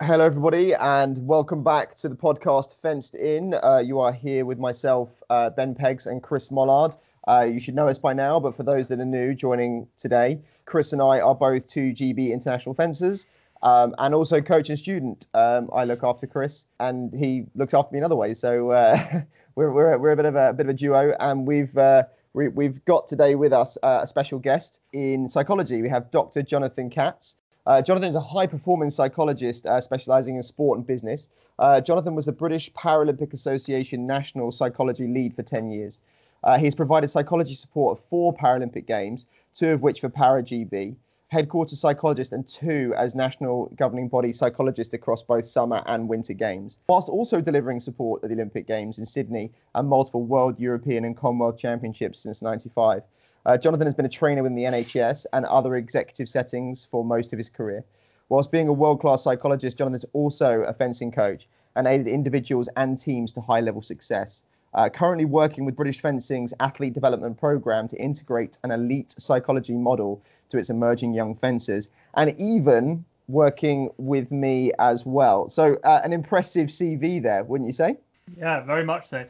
Hello, everybody, and welcome back to the podcast Fenced In. Uh, you are here with myself, uh, Ben Peggs, and Chris Mollard. Uh, you should know us by now, but for those that are new joining today, Chris and I are both two GB international fencers. Um, and also coach and student. Um, I look after Chris, and he looks after me in other ways. So uh, we're, we're, we're a bit of a, a, bit of a duo, and we've uh, we, have got today with us uh, a special guest in psychology. We have Dr. Jonathan Katz. Uh, Jonathan is a high performance psychologist uh, specializing in sport and business. Uh, Jonathan was the British Paralympic Association National Psychology Lead for 10 years. Uh, he's provided psychology support at four Paralympic Games, two of which for Para GB headquarters psychologist and two as national governing body psychologist across both summer and winter games, whilst also delivering support at the Olympic Games in Sydney and multiple World, European, and Commonwealth Championships since 95. Uh, Jonathan has been a trainer within the NHS and other executive settings for most of his career. Whilst being a world class psychologist, Jonathan is also a fencing coach and aided individuals and teams to high level success. Uh, currently working with British Fencing's athlete development program to integrate an elite psychology model to its emerging young fencers, and even working with me as well. So, uh, an impressive CV there, wouldn't you say? Yeah, very much so.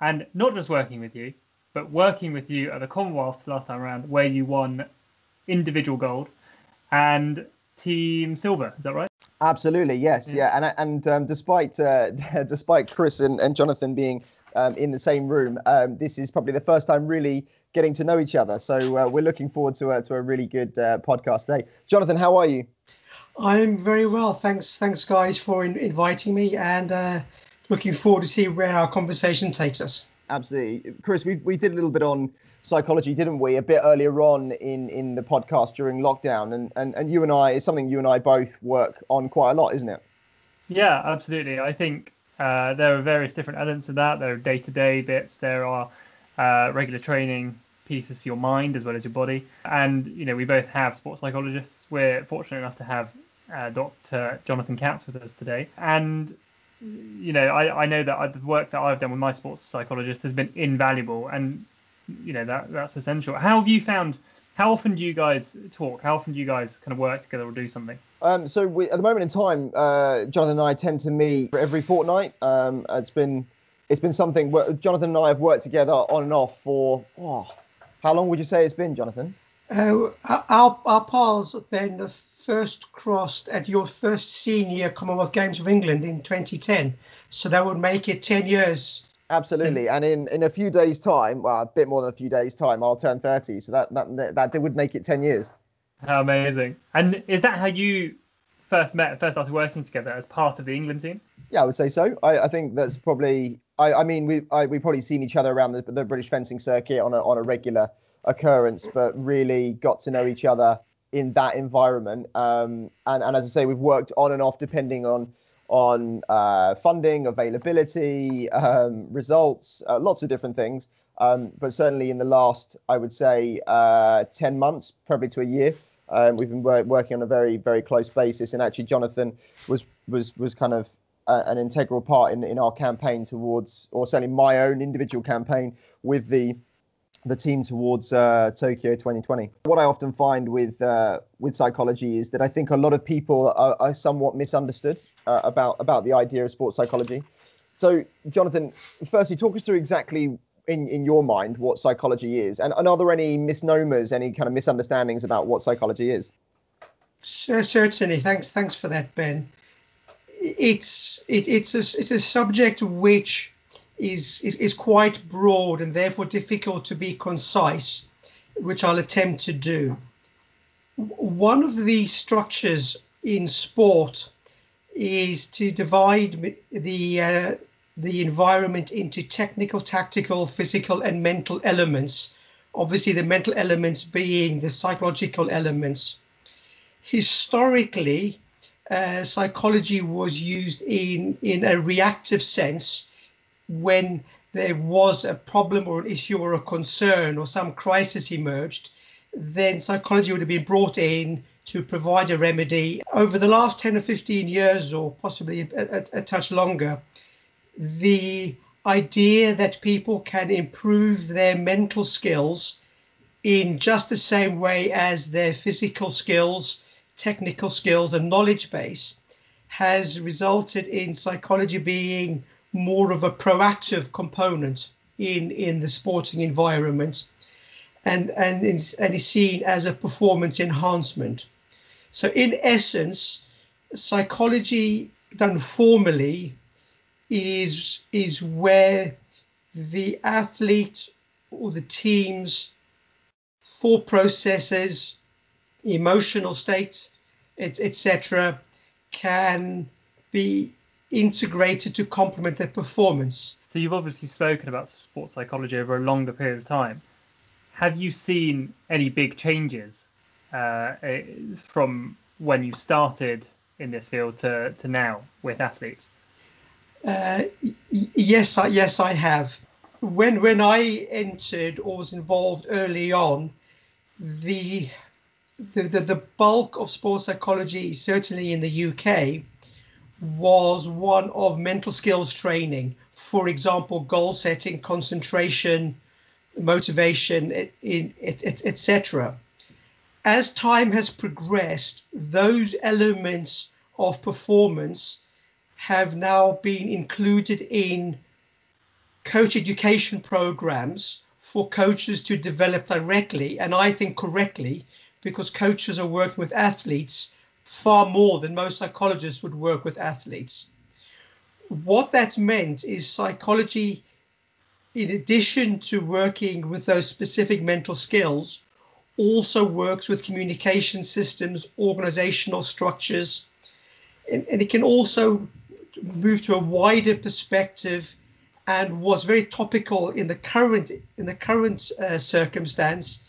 And not just working with you, but working with you at the Commonwealth last time around, where you won individual gold and team silver. Is that right? Absolutely, yes, yeah. yeah. And and um, despite uh, despite Chris and, and Jonathan being um, in the same room. Um, this is probably the first time really getting to know each other. So uh, we're looking forward to, uh, to a really good uh, podcast today. Jonathan, how are you? I'm very well. Thanks, thanks, guys, for in- inviting me, and uh, looking forward to see where our conversation takes us. Absolutely, Chris. We we did a little bit on psychology, didn't we, a bit earlier on in in the podcast during lockdown, and and and you and I is something you and I both work on quite a lot, isn't it? Yeah, absolutely. I think uh, there are various different elements of that. There are day to day bits. There are uh, regular training pieces for your mind as well as your body. And you know, we both have sports psychologists. We're fortunate enough to have uh, Dr. Jonathan Katz with us today. And you know, I, I know that the work that I've done with my sports psychologist has been invaluable, and you know that that's essential. How have you found? How often do you guys talk? How often do you guys kind of work together or do something? Um, so we, at the moment in time, uh, Jonathan and I tend to meet every fortnight. Um, it's been it's been something. Jonathan and I have worked together on and off for oh, how long would you say it's been, Jonathan? Uh, our our paths then first crossed at your first senior Commonwealth Games of England in 2010. So that would make it 10 years Absolutely, and in, in a few days' time, well, a bit more than a few days' time, I'll turn thirty. So that that that would make it ten years. How amazing! And is that how you first met, first started working together as part of the England team? Yeah, I would say so. I, I think that's probably. I, I mean, we I, we probably seen each other around the, the British fencing circuit on a on a regular occurrence, but really got to know each other in that environment. Um, and and as I say, we've worked on and off depending on on uh, funding, availability, um, results, uh, lots of different things. Um, but certainly in the last, I would say, uh, 10 months, probably to a year, um, we've been working on a very, very close basis. And actually, Jonathan was was was kind of a, an integral part in, in our campaign towards, or certainly my own individual campaign with the the team towards uh, Tokyo 2020. What I often find with uh, with psychology is that I think a lot of people are, are somewhat misunderstood uh, about about the idea of sports psychology. So, Jonathan, firstly, talk us through exactly in, in your mind what psychology is, and, and are there any misnomers, any kind of misunderstandings about what psychology is? Sure, certainly. Thanks, thanks for that, Ben. It's it, it's a it's a subject which is, is is quite broad and therefore difficult to be concise, which I'll attempt to do. One of the structures in sport is to divide the uh, the environment into technical, tactical, physical, and mental elements. Obviously, the mental elements being the psychological elements. Historically, uh, psychology was used in in a reactive sense when there was a problem or an issue or a concern or some crisis emerged. Then psychology would have been brought in to provide a remedy. Over the last 10 or 15 years, or possibly a, a, a touch longer, the idea that people can improve their mental skills in just the same way as their physical skills, technical skills, and knowledge base has resulted in psychology being more of a proactive component in in the sporting environment and and is, and is seen as a performance enhancement. So in essence psychology done formally is is where the athlete or the team's thought processes emotional state etc can be integrated to complement their performance. So you've obviously spoken about sports psychology over a longer period of time. Have you seen any big changes uh, eh, from when you started in this field to, to now with athletes? Uh, yes, I, yes, I have. When when I entered or was involved early on, the the, the, the bulk of sports psychology, certainly in the UK, was one of mental skills training. For example, goal setting, concentration, motivation, etc. As time has progressed, those elements of performance have now been included in coach education programs for coaches to develop directly, and I think correctly, because coaches are working with athletes far more than most psychologists would work with athletes. What that's meant is psychology, in addition to working with those specific mental skills, also works with communication systems, organizational structures, and, and it can also move to a wider perspective and what's very topical in the current in the current uh, circumstance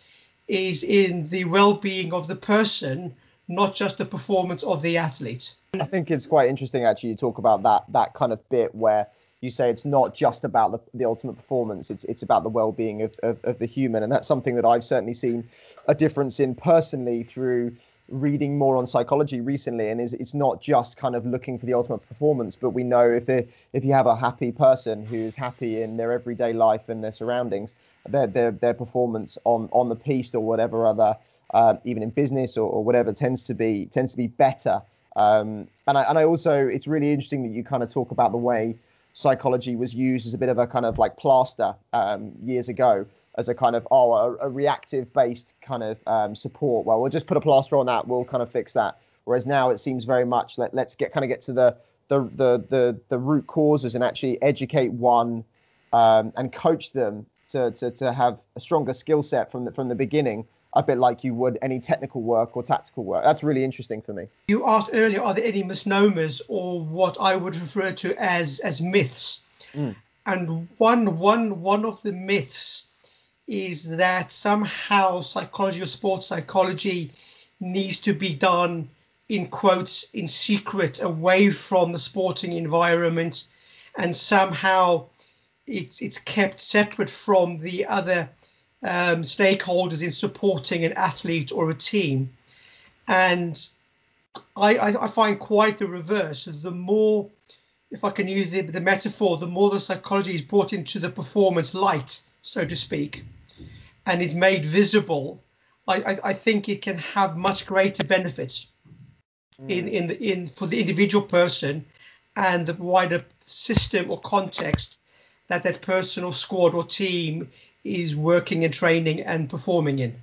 is in the well-being of the person not just the performance of the athlete. I think it's quite interesting actually you talk about that that kind of bit where you say it's not just about the, the ultimate performance it's it's about the well-being of, of, of the human and that's something that I've certainly seen a difference in personally through reading more on psychology recently and is it's not just kind of looking for the ultimate performance but we know if they if you have a happy person who's happy in their everyday life and their surroundings their their, their performance on on the piste or whatever other uh, even in business or, or, whatever, tends to be tends to be better. Um, and I and I also it's really interesting that you kind of talk about the way psychology was used as a bit of a kind of like plaster um, years ago as a kind of oh a, a reactive based kind of um, support. Well, we'll just put a plaster on that. We'll kind of fix that. Whereas now it seems very much let let's get kind of get to the the the the, the root causes and actually educate one um, and coach them to, to to have a stronger skill set from the from the beginning a bit like you would any technical work or tactical work. That's really interesting for me. You asked earlier, are there any misnomers or what I would refer to as as myths? Mm. And one one one of the myths is that somehow psychology or sports psychology needs to be done in quotes in secret away from the sporting environment and somehow it's it's kept separate from the other um, stakeholders in supporting an athlete or a team. And I, I, I, find quite the reverse. The more, if I can use the, the metaphor, the more the psychology is brought into the performance light, so to speak, and is made visible, I, I, I think it can have much greater benefits mm. in, in, the, in for the individual person and the wider system or context that that person or squad or team is working and training and performing in.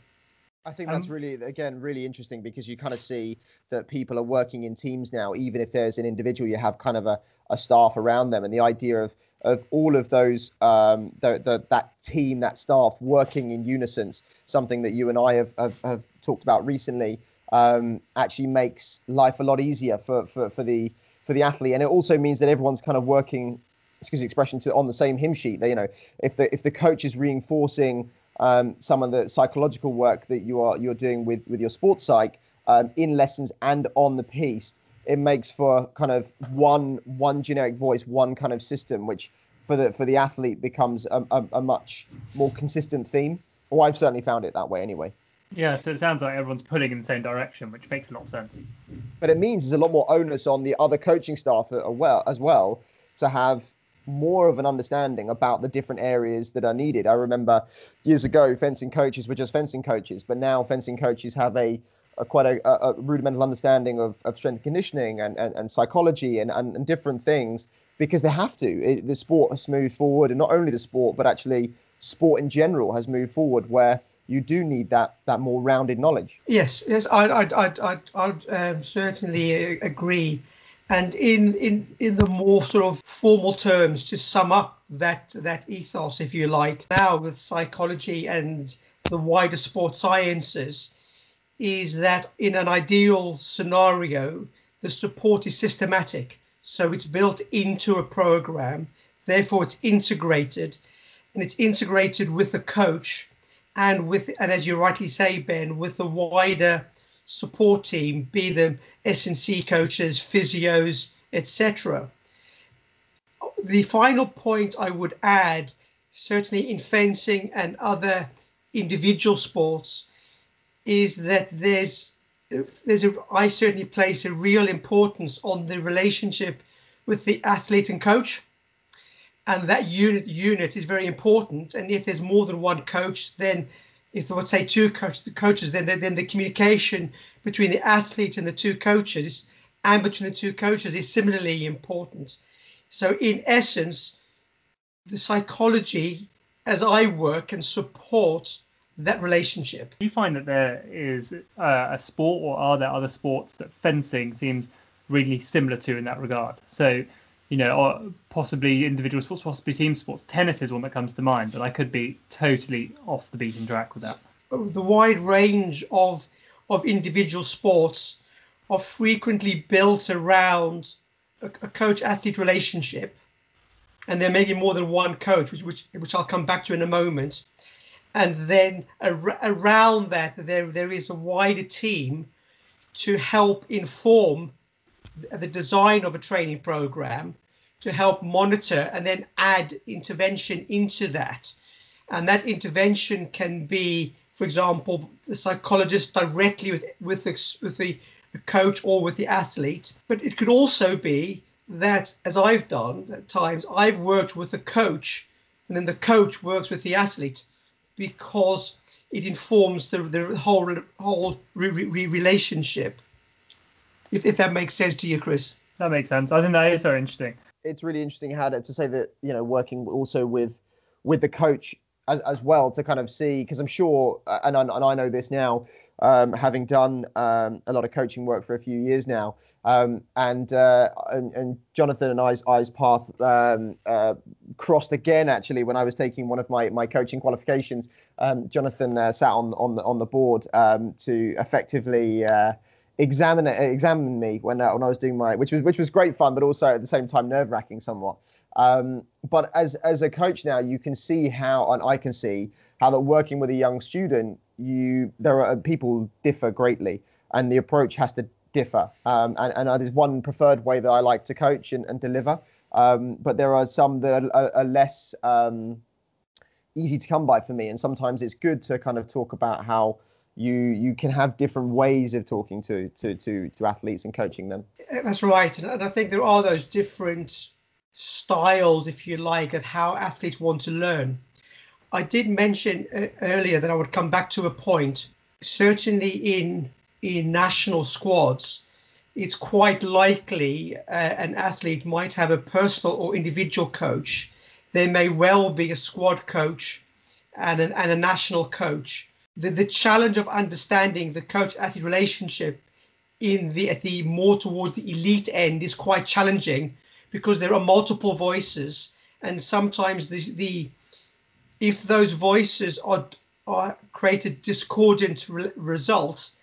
I think that's um, really, again, really interesting because you kind of see that people are working in teams now, even if there's an individual, you have kind of a, a staff around them. And the idea of of all of those, um, the, the, that team, that staff working in unison, something that you and I have, have, have talked about recently, um, actually makes life a lot easier for, for, for the for the athlete. And it also means that everyone's kind of working excuse the expression, to on the same hymn sheet. That, you know, if the if the coach is reinforcing um, some of the psychological work that you are you're doing with with your sports psych um, in lessons and on the piste it makes for kind of one one generic voice, one kind of system, which for the for the athlete becomes a, a, a much more consistent theme. Well, I've certainly found it that way anyway. Yeah, so it sounds like everyone's pulling in the same direction, which makes a lot of sense. But it means there's a lot more onus on the other coaching staff as well, as well to have more of an understanding about the different areas that are needed. I remember years ago, fencing coaches were just fencing coaches, but now fencing coaches have a a quite a, a, rudimental understanding of, of strength and conditioning and, and, and psychology and, and, and, different things because they have to. It, the sport has moved forward, and not only the sport, but actually sport in general has moved forward where you do need that that more rounded knowledge. Yes, yes, I I I I um, certainly agree. And in in in the more sort of formal terms, to sum up that that ethos, if you like, now with psychology and the wider sports sciences, is that in an ideal scenario, the support is systematic. So it's built into a program, therefore it's integrated, and it's integrated with the coach and with and as you rightly say, Ben, with the wider support team, be them S&C coaches, physios, etc. The final point I would add, certainly in fencing and other individual sports, is that there's there's a I certainly place a real importance on the relationship with the athlete and coach and that unit unit is very important. And if there's more than one coach, then if I would say two coach, coaches, then then the communication between the athlete and the two coaches and between the two coaches is similarly important. So in essence, the psychology as I work can support that relationship. Do you find that there is uh, a sport or are there other sports that fencing seems really similar to in that regard? So you know, or possibly individual sports, possibly team sports. Tennis is one that comes to mind, but I could be totally off the beaten track with that. Oh, the wide range of of individual sports are frequently built around a, a coach-athlete relationship, and there may be more than one coach, which which, which I'll come back to in a moment. And then ar- around that, there there is a wider team to help inform the design of a training program to help monitor and then add intervention into that. And that intervention can be, for example, the psychologist directly with with the, with the coach or with the athlete. But it could also be that, as I've done at times, I've worked with the coach, and then the coach works with the athlete because it informs the, the whole whole re- re- relationship if, if that makes sense to you, Chris. That makes sense. I think that is very interesting. It's really interesting how to, to say that you know working also with with the coach as, as well to kind of see because I'm sure and I, and I know this now um, having done um, a lot of coaching work for a few years now um, and, uh, and, and Jonathan and I's I's path um, uh, crossed again actually when I was taking one of my my coaching qualifications um, Jonathan uh, sat on on the on the board um, to effectively uh, examine examine me when uh, when I was doing my which was which was great fun, but also at the same time nerve wracking somewhat. Um, but as as a coach now, you can see how and I can see how that working with a young student, you there are people differ greatly, and the approach has to differ. Um, and and there's one preferred way that I like to coach and, and deliver, um, but there are some that are, are, are less um, easy to come by for me, and sometimes it's good to kind of talk about how you you can have different ways of talking to to to, to athletes and coaching them. That's right and i think there are those different styles if you like of how athletes want to learn. I did mention uh, earlier that i would come back to a point. Certainly in in national squads it's quite likely uh, an athlete might have a personal or individual coach. There may well be a squad coach and an, and a national coach the, the challenge of understanding the coach athlete relationship in the at the more towards the elite end is quite challenging because there are multiple voices and sometimes the, the if those voices are are created discordant re- results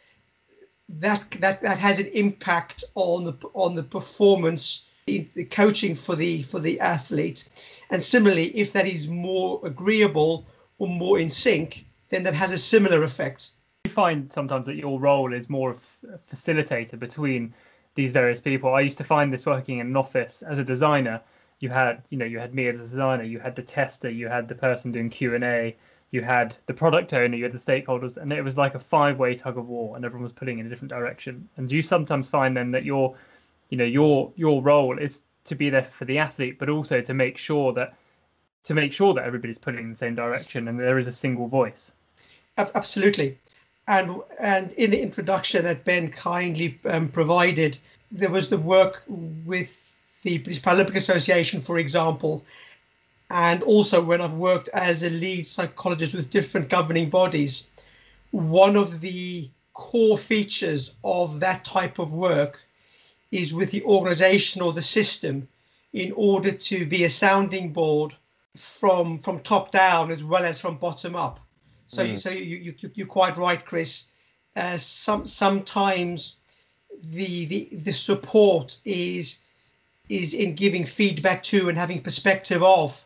that that that has an impact on the on the performance in the coaching for the for the athlete. And similarly if that is more agreeable or more in sync then that has a similar effect. You find sometimes that your role is more of a facilitator between these various people. I used to find this working in an office as a designer. You had, you know, you had me as a designer, you had the tester, you had the person doing Q and A, you had the product owner, you had the stakeholders, and it was like a five-way tug of war, and everyone was pulling in a different direction. And you sometimes find then that your, you know, your your role is to be there for the athlete, but also to make sure that to make sure that everybody's pulling in the same direction and there is a single voice. Absolutely. and and in the introduction that Ben kindly um, provided, there was the work with the British Paralympic Association, for example, and also when I've worked as a lead psychologist with different governing bodies, one of the core features of that type of work is with the organization or the system in order to be a sounding board from from top down as well as from bottom up. So, mm. you, so you, you, you're quite right, Chris. Uh, some sometimes the, the the support is is in giving feedback to and having perspective of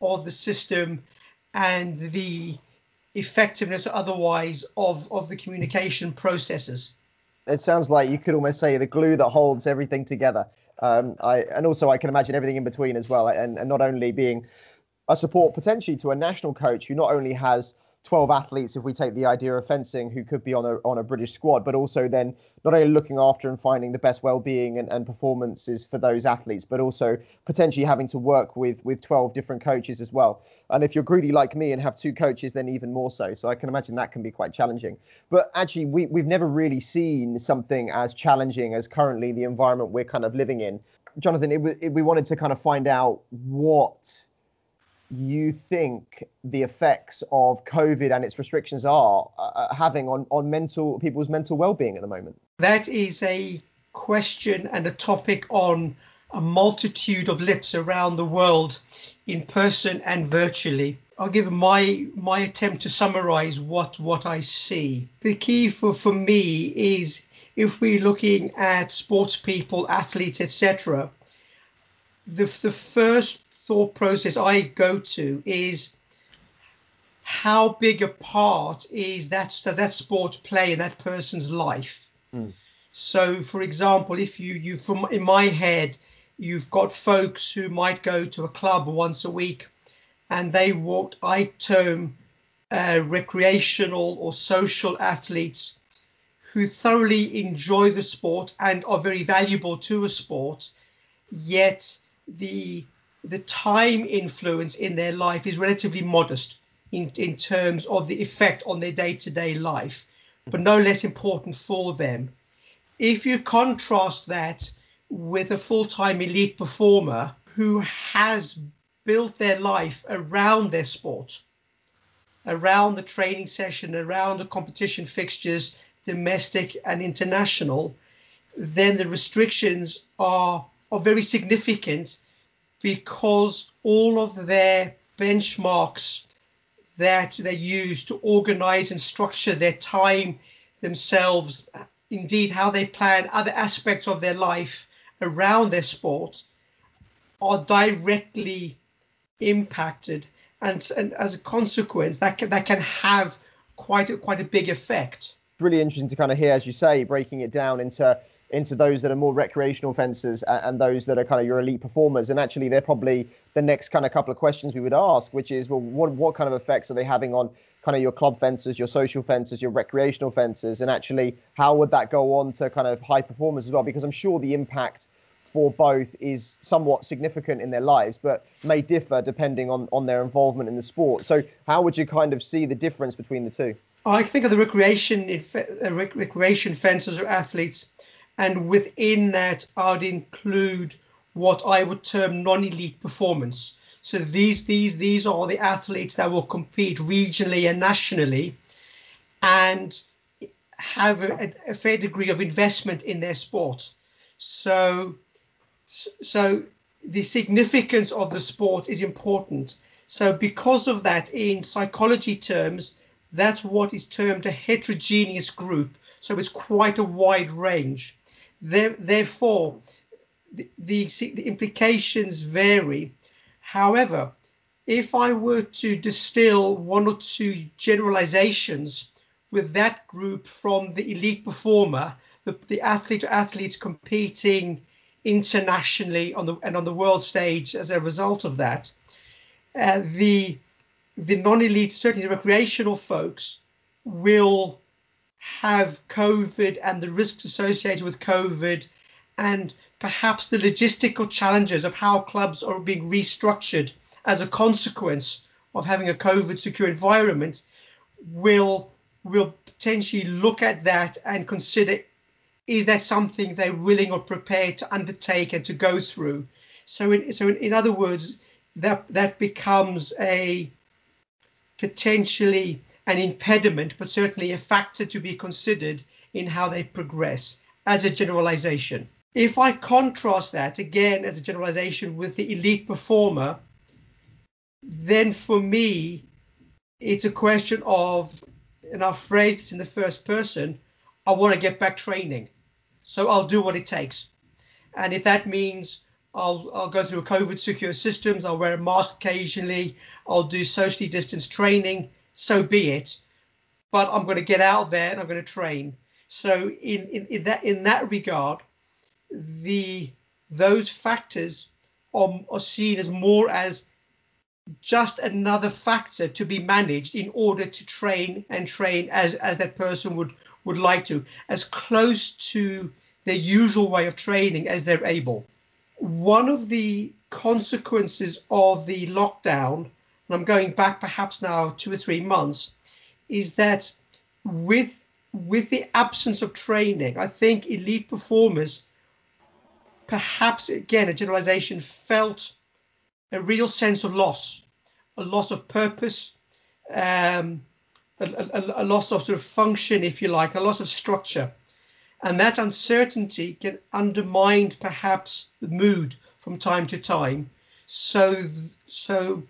of the system and the effectiveness otherwise of of the communication processes it sounds like you could almost say the glue that holds everything together um, I, and also i can imagine everything in between as well and, and not only being a support potentially to a national coach who not only has 12 athletes, if we take the idea of fencing, who could be on a, on a British squad, but also then not only looking after and finding the best well-being and, and performances for those athletes, but also potentially having to work with with 12 different coaches as well. And if you're greedy like me and have two coaches, then even more so. So I can imagine that can be quite challenging. But actually, we, we've never really seen something as challenging as currently the environment we're kind of living in. Jonathan, it, it, we wanted to kind of find out what you think the effects of COVID and its restrictions are uh, uh, having on, on mental people's mental well-being at the moment? That is a question and a topic on a multitude of lips around the world, in person and virtually. I'll give my my attempt to summarize what what I see. The key for for me is if we're looking at sports people, athletes, etc. The the first thought process I go to is how big a part is that does that sport play in that person's life? Mm. So, for example, if you you from in my head, you've got folks who might go to a club once a week, and they what I term uh, recreational or social athletes who thoroughly enjoy the sport and are very valuable to a sport, yet the the time influence in their life is relatively modest in, in terms of the effect on their day-to-day life, but no less important for them. If you contrast that with a full-time elite performer who has built their life around their sport, around the training session, around the competition fixtures, domestic and international, then the restrictions are, are very significant because all of their benchmarks that they use to organize and structure their time themselves, indeed, how they plan other aspects of their life around their sport, are directly impacted. And, and as a consequence, that can, that can have quite a, quite a big effect. Really interesting to kind of hear, as you say, breaking it down into into those that are more recreational fencers and, those that are kind of your elite performers. And actually, they're probably the next kind of couple of questions we would ask, which is, well, what what kind of effects are they having on kind of your club fencers, your social fencers, your recreational fencers, and actually, how would that go on to kind of high performers as well? Because I'm sure the impact for both is somewhat significant in their lives, but may differ depending on on their involvement in the sport. So, how would you kind of see the difference between the two? I think of the recreation uh, recreation fencers or athletes and within that, I'd include what I would term non-elite performance. So these these these are the athletes that will compete regionally and nationally, and have a, a fair degree of investment in their sport. So so the significance of the sport is important. So because of that, in psychology terms, that's what is termed a heterogeneous group. So it's quite a wide range. There, therefore, the, the, the implications vary. However, if I were to distill one or two generalizations with that group from the elite performer, the, the athlete or athletes competing internationally on the and on the world stage as a result of that, uh, the the non-elite, certainly the recreational folks, will have COVID and the risks associated with COVID and perhaps the logistical challenges of how clubs are being restructured as a consequence of having a COVID secure environment will will potentially look at that and consider is that something they're willing or prepared to undertake and to go through. So, in, so in, in other words, that that becomes a potentially an impediment, but certainly a factor to be considered in how they progress as a generalization. If I contrast that again as a generalization with the elite performer, then for me, it's a question of, and I'll phrase this in the first person, I want to get back training. So I'll do what it takes. And if that means I'll, I'll go through a COVID secure systems, I'll wear a mask occasionally, I'll do socially distanced training, so be it. But I'm going to get out there and I'm going to train. So in, in, in that in that regard, the those factors are, are seen as more as just another factor to be managed in order to train and train as as that person would would like to as close to their usual way of training as they're able one of the consequences of the lockdown and i'm going back perhaps now two or three months is that with with the absence of training i think elite performers perhaps again a generalization felt a real sense of loss, a loss of purpose, um, a, a, a, loss of sort of function, if you like, a loss of structure. And that uncertainty can undermine perhaps the mood from time to time. So, so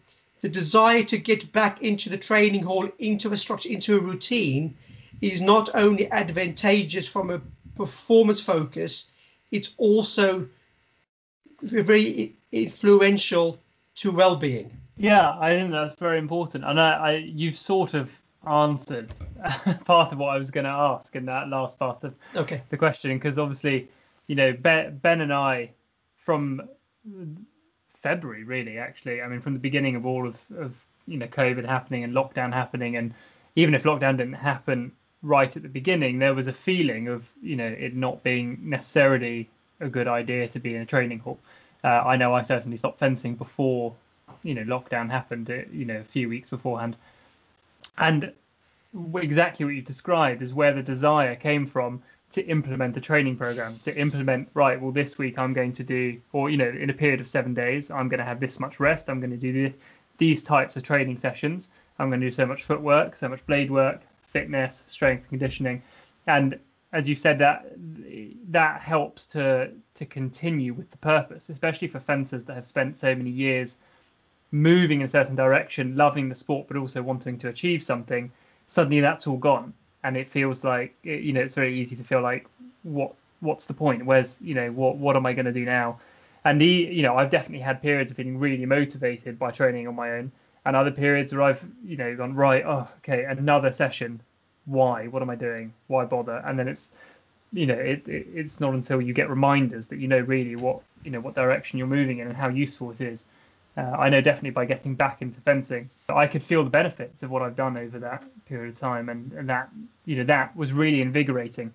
the desire to get back into the training hall, into a structure, into a routine is not only advantageous from a performance focus, it's also very influential to well-being. Yeah, I think that's very important, and I, I you've sort of answered part of what I was going to ask in that last part of okay. the question, because obviously, you know, Ben, ben and I, from February, really, actually, I mean, from the beginning of all of, of you know COVID happening and lockdown happening, and even if lockdown didn't happen right at the beginning, there was a feeling of you know it not being necessarily a good idea to be in a training hall. Uh, I know I certainly stopped fencing before, you know, lockdown happened. Uh, you know, a few weeks beforehand, and exactly what you've described is where the desire came from to implement a training program to implement right well this week i'm going to do or you know in a period of seven days i'm going to have this much rest i'm going to do the, these types of training sessions. I'm going to do so much footwork so much blade work fitness strength conditioning. And as you said, that that helps to to continue with the purpose, especially for fencers that have spent so many years moving in a certain direction, loving the sport, but also wanting to achieve something. Suddenly, that's all gone, and it feels like you know it's very easy to feel like what what's the point? Where's you know what what am I going to do now? And the you know I've definitely had periods of feeling really motivated by training on my own, and other periods where I've you know gone right, oh okay, another session. Why? What am i doing? Why bother? And then it's you know it, it, it's not until you get reminders that you know really what you know what direction you're moving in and how useful it is uh, i know definitely by getting back into fencing i could feel the benefits of what i've done over that period of time and, and that you know that was really invigorating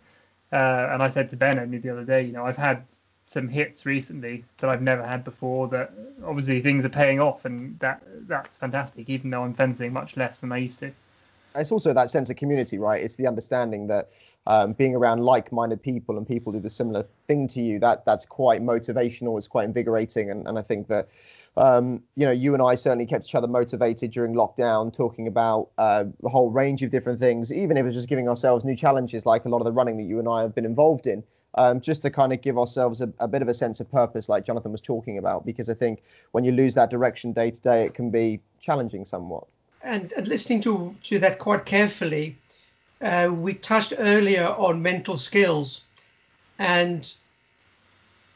uh, and i said to ben only the other day you know i've had some hits recently that I've never had before. That obviously things are paying off, and that that's fantastic. Even though I'm fencing much less than I used to it's also that sense of community, right? It's the understanding that um, being around like-minded people and people do the similar thing to you that that's quite motivational. It's quite invigorating, and, and I think that um, you know you and I certainly kept each other motivated during lockdown, talking about uh, a whole range of different things, even if it's just giving ourselves new challenges, like a lot of the running that you and I have been involved in. Um, just to kind of give ourselves a, a, bit of a sense of purpose, like Jonathan was talking about, because I think when you lose that direction day to day, it can be challenging somewhat and, and listening to, to that quite carefully, uh, we touched earlier on mental skills and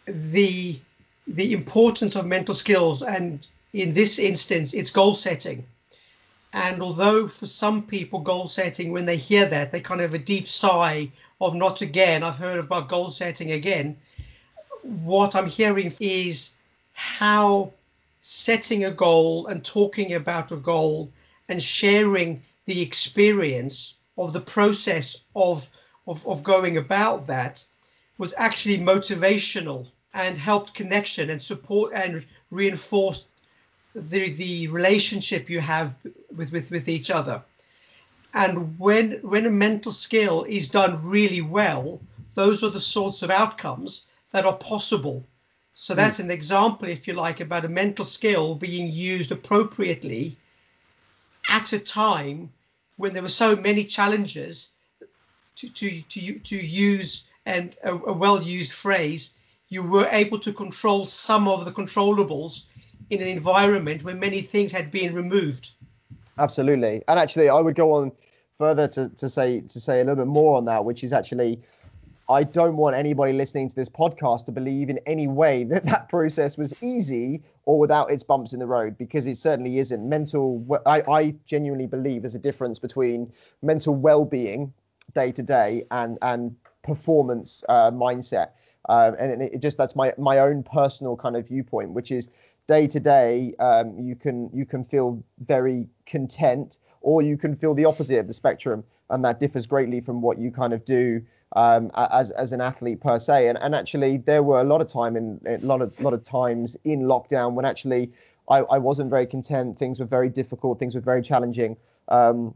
the the importance of mental skills. And in this instance it's goal setting. And although for some people goal setting when they hear that they kind of have a deep sigh of not again i've heard about goal setting again what i'm hearing is how setting a goal and talking about a goal and sharing the experience of the process of, of, of going about that was actually motivational and helped connection and support and reinforced the, the relationship you have with, with, with each other. And when when a mental skill is done really well, those are the sorts of outcomes that are possible. So hmm. that's an example, if you like, about a mental skill being used appropriately at a time when there were so many challenges to to to, to use and a, a well-used phrase, you were able to control some of the controllables in an environment where many things had been removed. Absolutely, and actually, I would go on further to, to say to say a little bit more on that, which is actually, I don't want anybody listening to this podcast to believe in any way that that process was easy or without its bumps in the road, because it certainly isn't. Mental, I, I genuinely believe there's a difference between mental well-being day to day and and performance uh, mindset, uh, and it, it just that's my my own personal kind of viewpoint, which is day to day um, you can you can feel very content or you can feel the opposite of the spectrum and that differs greatly from what you kind of do um, as as an athlete per se and and actually there were a lot of time in a lot of lot of times in lockdown when actually I, I wasn't very content things were very difficult things were very challenging um,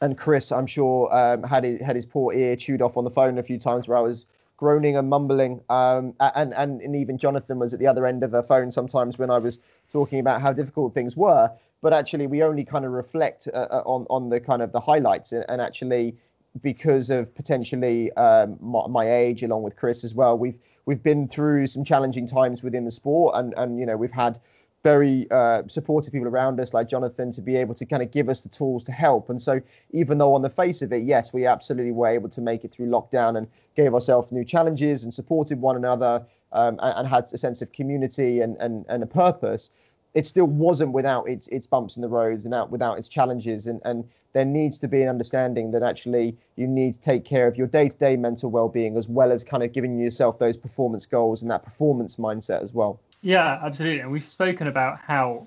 and Chris I'm sure um, had his, had his poor ear chewed off on the phone a few times where I was groaning and mumbling. Um, and, and, and even Jonathan was at the other end of the phone sometimes when I was talking about how difficult things were. But actually, we only kind of reflect uh, uh on, on the kind of the highlights. And, and actually, because of potentially um, my, my, age, along with Chris as well, we've we've been through some challenging times within the sport, and and you know we've had very uh, supportive people around us, like Jonathan, to be able to kind of give us the tools to help. And so, even though on the face of it, yes, we absolutely were able to make it through lockdown and gave ourselves new challenges and supported one another um, and, and, had a sense of community and, and, and a purpose, it still wasn't without its its bumps in the roads and out without its challenges. And, and there needs to be an understanding that actually you need to take care of your day-to-day mental well-being as well as kind of giving yourself those performance goals and that performance mindset as well. Yeah, absolutely. And we've spoken about how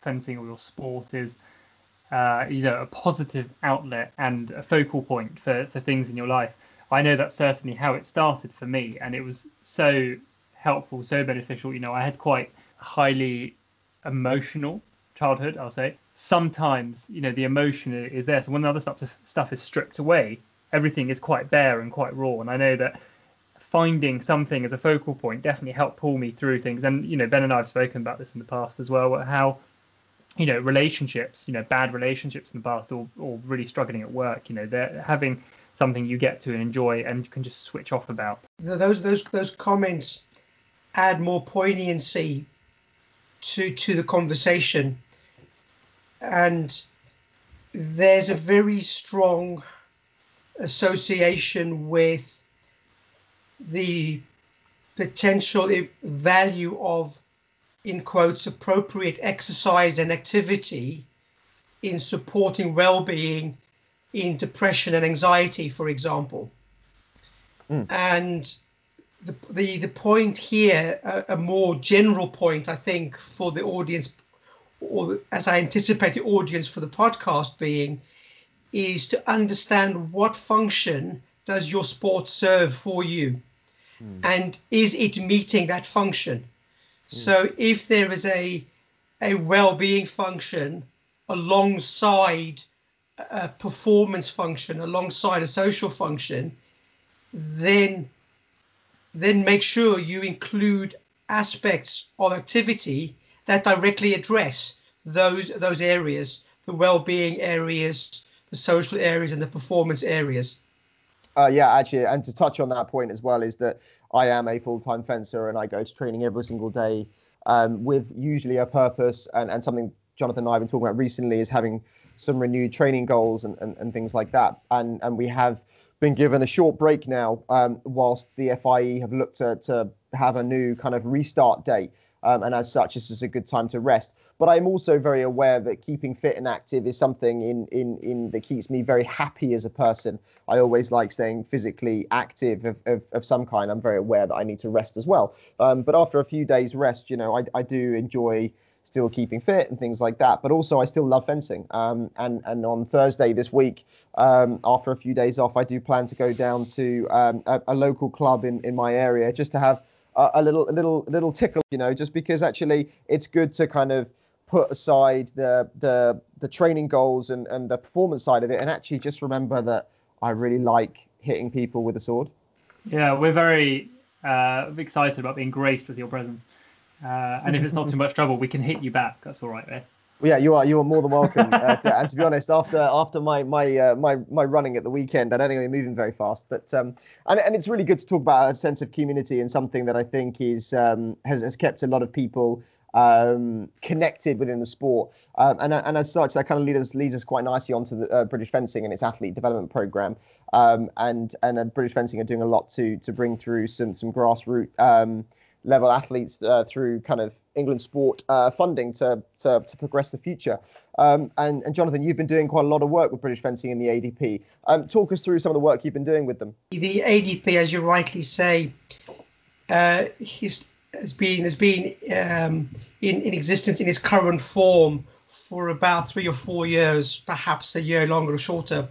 fencing or your sport is uh, you know a positive outlet and a focal point for, for things in your life. I know that's certainly how it started for me, and it was so helpful, so beneficial. You know, I had quite highly emotional childhood. I'll say sometimes you know the emotion is there. So when the other stuff stuff is stripped away, everything is quite bare and quite raw. And I know that finding something as a focal point definitely helped pull me through things. And you know, Ben and I have spoken about this in the past as well. How you know relationships, you know, bad relationships in the past, or or really struggling at work. You know, they're having something you get to enjoy and can just switch off about. Those those those comments add more poignancy to to the conversation, and there's a very strong association with the potential value of, in quotes, appropriate exercise and activity in supporting well-being in depression and anxiety, for example. Mm. And the, the the point here, a, a, more general point, I think, for the audience, or as I anticipate the audience for the podcast being, is to understand what function does your sport serve for you? Mm. And is it meeting that function? Mm. So if there is a a well-being function alongside a performance function, alongside a social function, then then make sure you include aspects of activity that directly address those those areas, the well-being areas, the social areas, and the performance areas. Uh, yeah, actually, and to touch on that point as well is that I am a full-time fencer and I go to training every single day um, with usually a purpose and, and something Jonathan and I have been talking about recently is having some renewed training goals and, and, and things like that. And and we have been given a short break now um, whilst the FIE have looked to, to have a new kind of restart date. Um, and as such, this is a good time to rest. But I'm also very aware that keeping fit and active is something in, in, in that keeps me very happy as a person. I always like staying physically active of, of, of some kind. I'm very aware that I need to rest as well. Um, but after a few days rest, you know, I, I do enjoy still keeping fit and things like that. But also, I still love fencing. Um, and and on Thursday this week, um, after a few days off, I do plan to go down to um, a, a, local club in, in my area just to have a, a little a little a little tickle, you know, just because actually it's good to kind of put aside the the the training goals and and the performance side of it and actually just remember that I really like hitting people with a sword. Yeah, we're very uh, excited about being graced with your presence. Uh, and if it's not too much trouble, we can hit you back. That's all right, there. Well, yeah, you are. You are more than welcome. uh, and to be honest, after after my my uh, my my running at the weekend, I don't think I'm moving very fast. But um, and and it's really good to talk about a sense of community and something that I think is um has has kept a lot of people um, connected within the sport. Um, and, and as such, that kind of leads us, leads us quite nicely onto the uh, British Fencing and its athlete development program. Um, and and uh, British Fencing are doing a lot to to bring through some some grassroots um, level athletes uh, through kind of England sport uh, funding to, to, to progress the future. Um, and, and Jonathan, you've been doing quite a lot of work with British Fencing in the ADP. Um, talk us through some of the work you've been doing with them. The ADP, as you rightly say, uh, has been has been um, in, in existence in its current form for about three or four years, perhaps a year longer or shorter.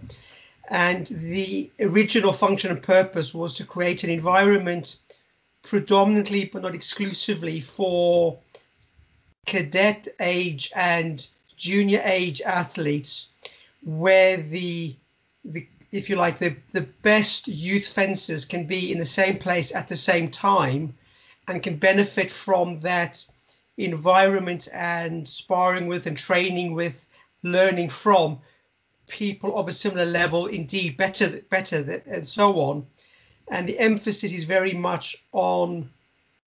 And the original function and purpose was to create an environment predominantly but not exclusively for cadet age and junior age athletes where the the if you like the the best youth fencers can be in the same place at the same time and can benefit from that environment and sparring with and training with learning from people of a similar level indeed better better and so on and the emphasis is very much on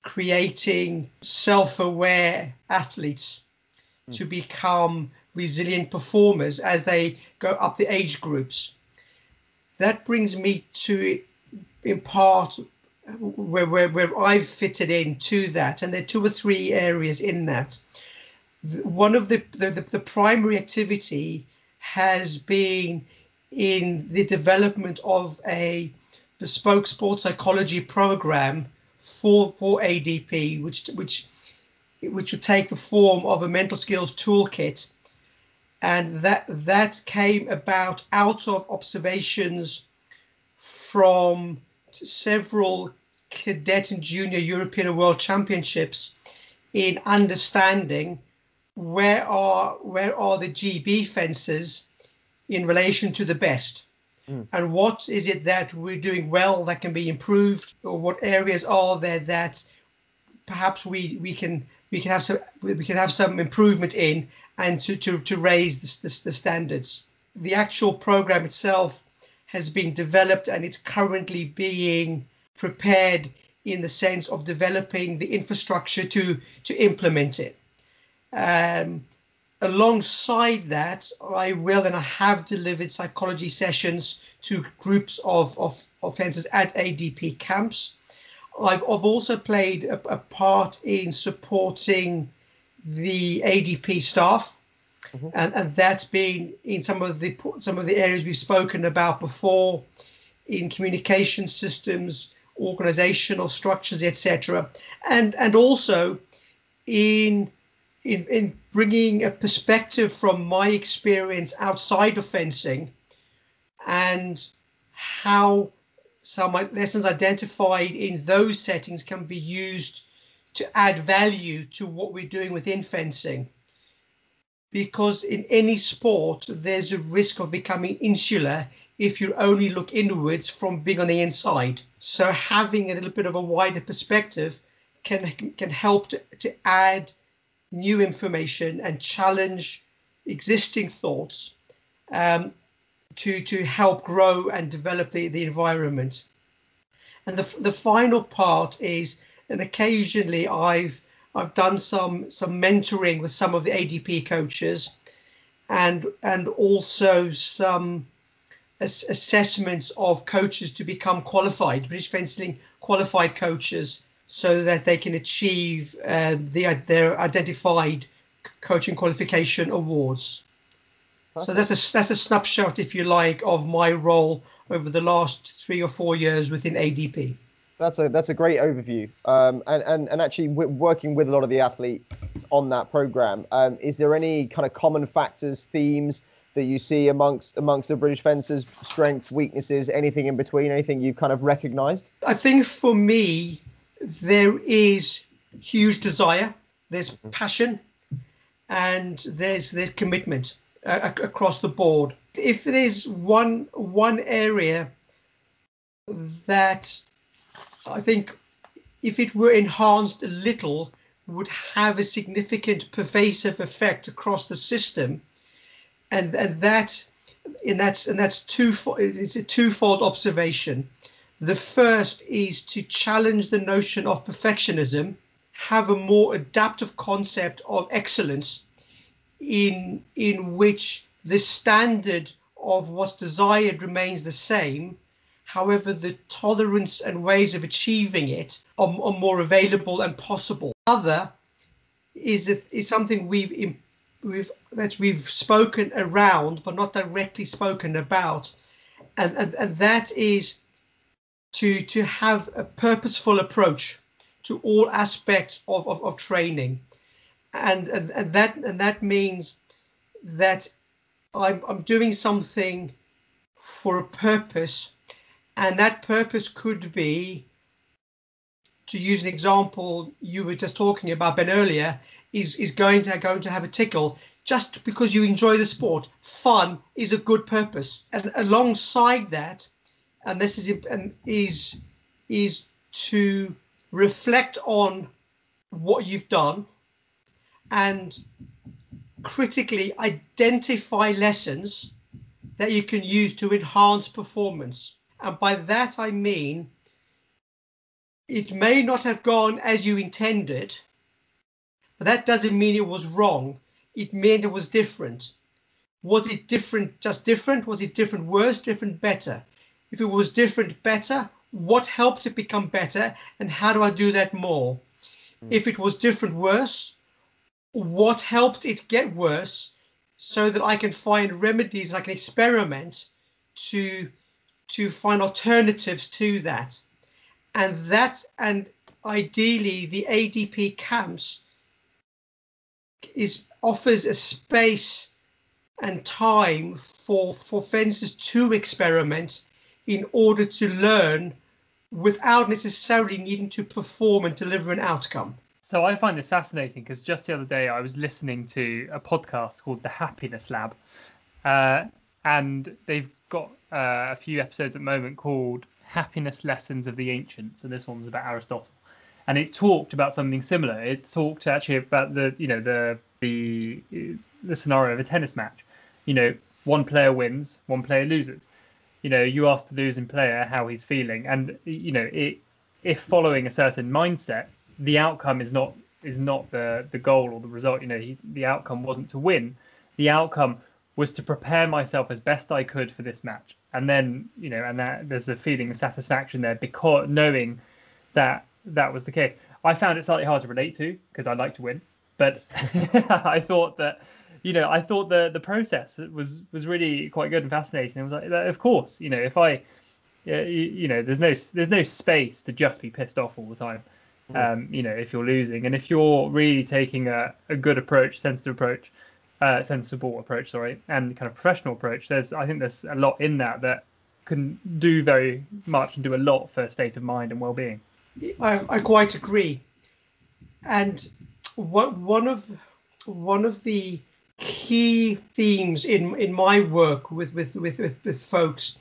creating self-aware athletes mm. to become resilient performers as they go up the age groups that brings me to in part where, where, where I've fitted in to that, and there are two or three areas in that. One of the, the, the primary activity has been in the development of a bespoke sports psychology program for for ADP, which which which would take the form of a mental skills toolkit, and that that came about out of observations from several cadet and junior European and World Championships in understanding where are where are the GB fences in relation to the best Mm. And what is it that we're doing well that can be improved, or what areas are there that perhaps we we can we can have some we can have some improvement in, and to to to raise the, the, the standards. The actual program itself has been developed and it's currently being prepared in the sense of developing the infrastructure to to implement it. Um, alongside that, I will and I have delivered psychology sessions to groups of, of offences at ADP camps. I've, I've also played a, a part in supporting the ADP staff, mm-hmm. and, and that's been in some of the some of the areas we've spoken about before, in communication systems, organizational structures, etc., and and also in in, in bringing a perspective from my experience outside of fencing and how some lessons identified in those settings can be used to add value to what we're doing within fencing. Because in any sport, there's a risk of becoming insular if you only look inwards from being on the inside. So having a little bit of a wider perspective can can help to, to add new information and challenge existing thoughts um, to to help grow and develop the, the environment. And the the final part is, and occasionally I've I've done some some mentoring with some of the ADP coaches, and and also some ass- assessments of coaches to become qualified British fencing qualified coaches so that they can achieve uh, the, their identified coaching qualification awards. So that's a that's a snapshot, if you like, of my role over the last three or four years within ADP. That's a that's a great overview, um, and and and actually working with a lot of the athletes on that program. Um, is there any kind of common factors, themes that you see amongst amongst the British fencers, strengths, weaknesses, anything in between, anything you've kind of recognised? I think for me, there is huge desire, there's mm-hmm. passion, and there's there's commitment uh, across the board. If there's one one area that I think if it were enhanced a little would have a significant pervasive effect across the system and and that and that's and that's two it's a twofold observation the first is to challenge the notion of perfectionism have a more adaptive concept of excellence in in which the standard of what's desired remains the same. However the tolerance and ways of achieving it are, are more available and possible. Other is is something we've we've that we've spoken around but not directly spoken about. And, and and that is to to have a purposeful approach to all aspects of, of, of training and, and and that and that means that I'm, I'm doing something for a purpose and that purpose could be to use an example you were just talking about Ben earlier, is is going to going to have a tickle just because you enjoy the sport. Fun is a good purpose, and alongside that, and this is and is is to reflect on what you've done and critically identify lessons that you can use to enhance performance. And by that I mean it may not have gone as you intended, but that doesn't mean it was wrong. It meant it was different. Was it different, just different? Was it different worse, different better? If it was different better, what helped it become better and how do I do that more? Mm. If it was different worse, what helped it get worse so that I can find remedies, I can experiment to to find alternatives to that and that and ideally the ADP camps is offers a space and time for for fencers to experiment in order to learn without necessarily needing to perform and deliver an outcome. So I find this fascinating because just the other day I was listening to a podcast called The Happiness Lab, uh, and they've got uh, a few episodes at the moment called happiness lessons of the ancients, and this one was about Aristotle, and it talked about something similar. It talked actually about the you know the the the scenario of a tennis match. You know, one player wins, one player loses. You know, you ask the losing player how he's feeling, and you know, it, if following a certain mindset, the outcome is not is not the the goal or the result. You know, he, the outcome wasn't to win. The outcome was to prepare myself as best I could for this match and then you know, and that there's a feeling of satisfaction there because knowing that that was the case. I found it slightly hard to relate to because I like to win, but I thought that you know I thought the the process was was really quite good and fascinating. I was like, of course, you know, if I you, you know, there's no there's no space to just be pissed off all the time. Mm. Um, you know, if you're losing and if you're really taking a, a good approach, sensitive approach, uh, sensible approach, sorry, and kind of professional approach. There's, I think, there's a lot in that that can do very much and do a lot for state of mind and well-being. I, I quite agree, and what one of one of the key themes in in my work with with with with, with folks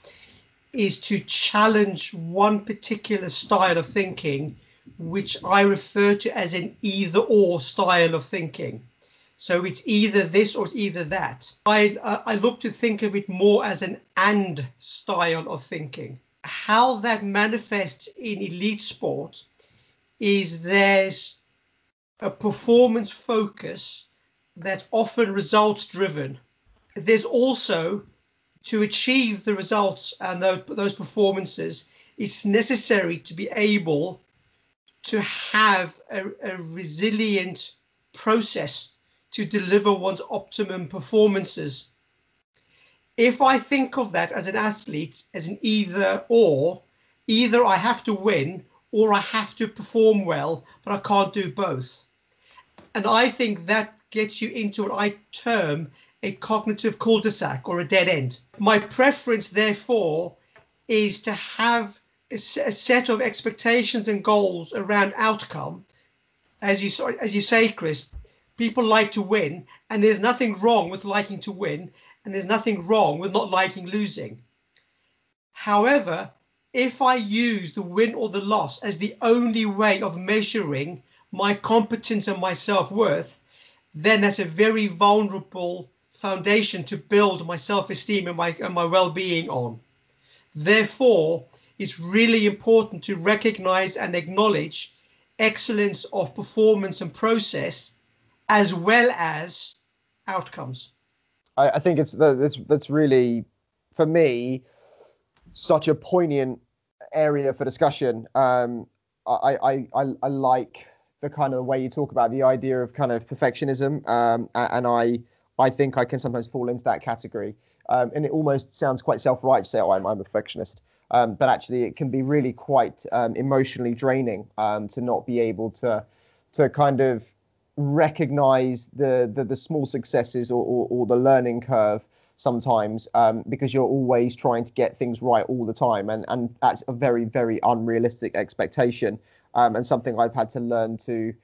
is to challenge one particular style of thinking which I refer to as an either or style of thinking. So it's either this or it's either that. I, uh, I look to think of it more as an and style of thinking. How that manifests in elite sport is there's a performance focus that's often results driven. There's also to achieve the results and those, those performances, it's necessary to be able to have a, a resilient process to deliver one's optimum performances. If I think of that as an athlete as an either or, either I have to win or I have to perform well, but I can't do both. And I think that gets you into what I term a cognitive cul-de-sac or a dead end. My preference, therefore, is to have a set of expectations and goals around outcome, as you as you say, Chris, people like to win, and there's nothing wrong with liking to win, and there's nothing wrong with not liking losing. However, if I use the win or the loss as the only way of measuring my competence and my self worth, then that's a very vulnerable foundation to build my self esteem and my, and my well being on. Therefore, it's really important to recognize and acknowledge excellence of performance and process as well as outcomes. I, I think it's that's that's really for me such a poignant area for discussion. Um, I, I, I, I like the kind of way you talk about the idea of kind of perfectionism, um, and I I think I can sometimes fall into that category. Um, and it almost sounds quite self-right to say, "Oh, I'm, I'm a perfectionist," um, but actually, it can be really quite um, emotionally draining um, to not be able to to kind of recognize the the, the small successes or, or, or the learning curve sometimes um, because you're always trying to get things right all the time, and and that's a very very unrealistic expectation, um, and something I've had to learn to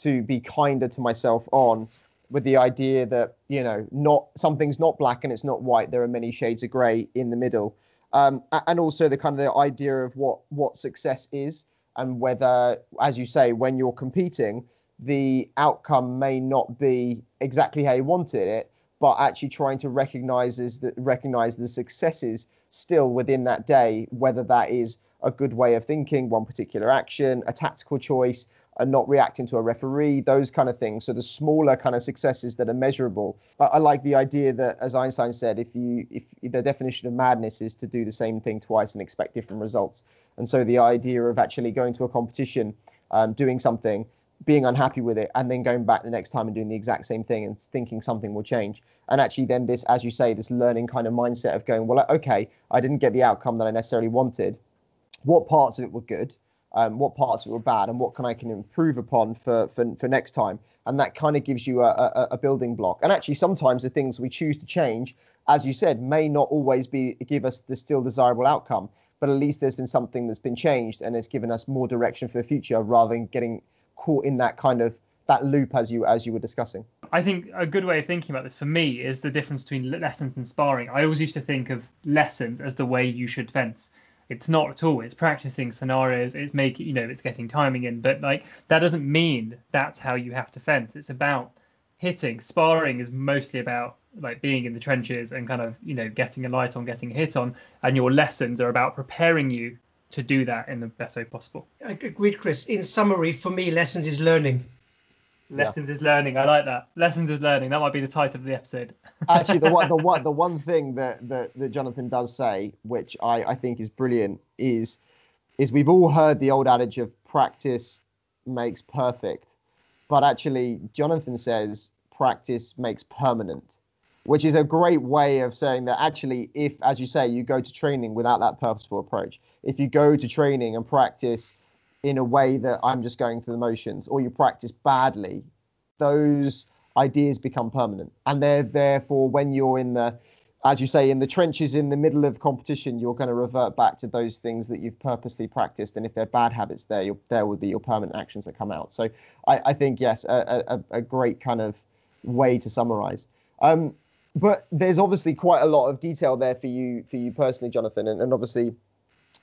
to be kinder to myself on with the idea that you know not something's not black and it's not white. There are many shades of gray in the middle. Um, and also the kind of the idea of what what success is and whether as you say when you're competing the outcome may not be exactly how you wanted it but actually trying to recognize is that recognize the successes still within that day, whether that is a good way of thinking, one particular action, a tactical choice, and not reacting to a referee, those kind of things. So the smaller kind of successes that are measurable. I, I like the idea that, as Einstein said, if you if the definition of madness is to do the same thing twice and expect different results. And so the idea of actually going to a competition, um, doing something, being unhappy with it and then going back the next time and doing the exact same thing and thinking something will change and actually then this as you say this learning kind of mindset of going well okay i didn't get the outcome that i necessarily wanted what parts of it were good um, what parts of it were bad and what can i can improve upon for for, for next time. And that kind of gives you a, a, a building block. And actually sometimes the things we choose to change as you said may not always be give us the still desirable outcome but at least there's been something that's been changed and it's given us more direction for the future rather than getting caught in that kind of that loop as you as you were discussing. I think a good way of thinking about this for me is the difference between lessons and sparring. I always used to think of lessons as the way you should fence it's not at all it's practicing scenarios it's making you know it's getting timing in but like that doesn't mean that's how you have to fence it's about hitting sparring is mostly about like being in the trenches and kind of you know getting a light on getting a hit on and your lessons are about preparing you to do that in the best way possible. I agreed, Chris. In summary, for me, lessons is learning. Lessons yeah. is learning. I like that. Lessons is learning. That might be the title of the episode. Actually, the one, the one, the one thing that, that that Jonathan does say, which I I think is brilliant, is is we've all heard the old adage of practice makes perfect, but actually, Jonathan says practice makes permanent which is a great way of saying that actually, if, as you say, you go to training without that purposeful approach, if you go to training and practice in a way that I'm just going through the motions, or you practice badly, those ideas become permanent. And they're therefore, when you're in the, as you say, in the trenches in the middle of competition, you're going to revert back to those things that you've purposely practiced. And if they're bad habits, there, there would be your permanent actions that come out. So I, I think, yes, a, a, a great kind of way to summarize. Um, but there's obviously quite a lot of detail there for you for you personally, Jonathan, and, and obviously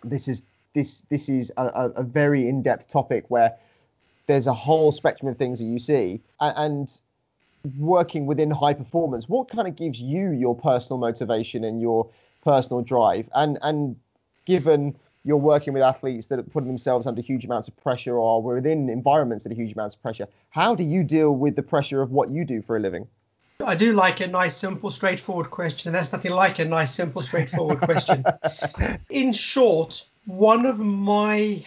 this is this this is a, a very in-depth topic where there's a whole spectrum of things that you see and working within high performance what kind of gives you your personal motivation and your personal drive and and given you're working with athletes that are putting themselves under huge amounts of pressure or within environments that are huge amounts of pressure how do you deal with the pressure of what you do for a living I do like a nice, simple, straightforward question. That's nothing like a nice, simple, straightforward question. In short, one of my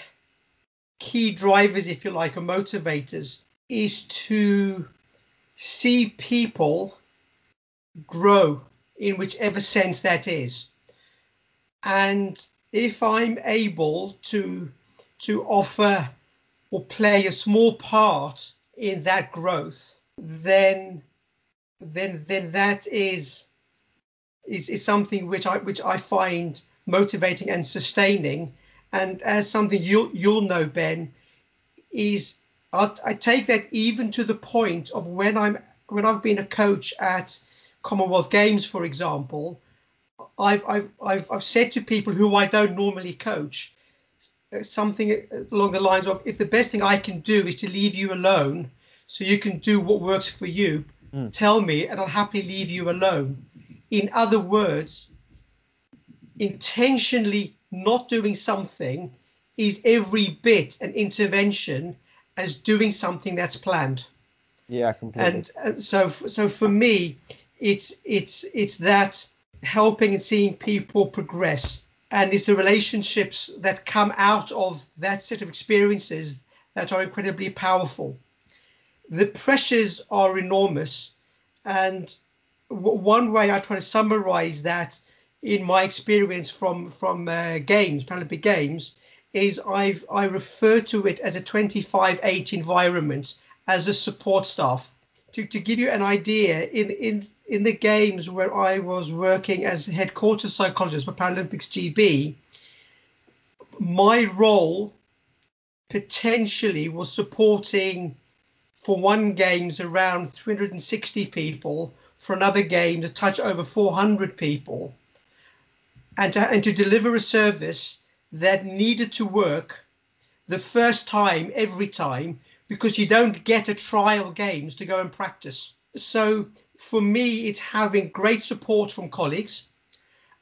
key drivers, if you like, or motivators, is to see people grow in whichever sense that is. And if I'm able to to offer or play a small part in that growth, then then then that is is is something which I which I find motivating and sustaining. And as something you'll you'll know, Ben, is i I take that even to the point of when I'm when I've been a coach at Commonwealth Games, for example, I've I've I've, I've said to people who I don't normally coach something along the lines of if the best thing I can do is to leave you alone so you can do what works for you, mm. tell me and I'll happily leave you alone. In other words, intentionally not doing something is every bit an intervention as doing something that's planned. Yeah, completely. And, and so, so for me, it's it's it's that helping and seeing people progress, and it's the relationships that come out of that set of experiences that are incredibly powerful. The pressures are enormous, and w- one way I try to summarize that in my experience from from uh, games, Paralympic Games, is I've I refer to it as a 25-8 environment as a support staff. To, to give you an idea, in in in the games where I was working as headquarters psychologist for Paralympics GB, my role potentially was supporting for one games around 360 people, for another game to touch over 400 people and to, and to deliver a service that needed to work the first time every time because you don't get a trial games to go and practice. So for me, it's having great support from colleagues.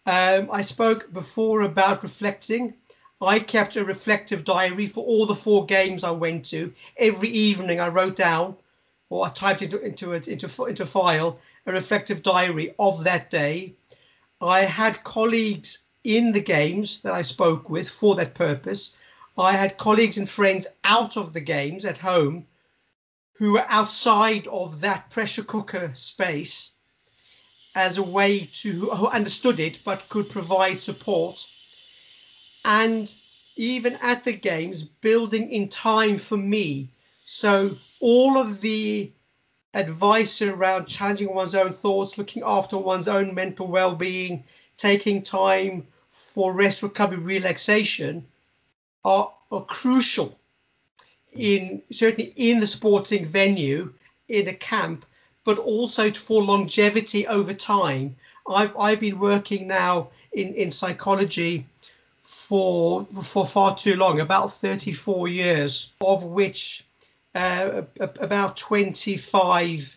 Um, I spoke before about reflecting. I kept a reflective diary for all the four games I went to. Every evening, I wrote down, or I typed into into a, into into a file, a reflective diary of that day. I had colleagues in the games that I spoke with for that purpose. I had colleagues and friends out of the games at home who were outside of that pressure cooker space as a way to who understood it but could provide support. And even at the games, building in time for me. So all of the advice around challenging one's own thoughts, looking after one's own mental well-being, taking time for rest, recovery, relaxation are, are crucial in certainly in the sporting venue, in a camp, but also for longevity over time. I've I've been working now in, in psychology for for far too long, about 34 years, of which uh, about 25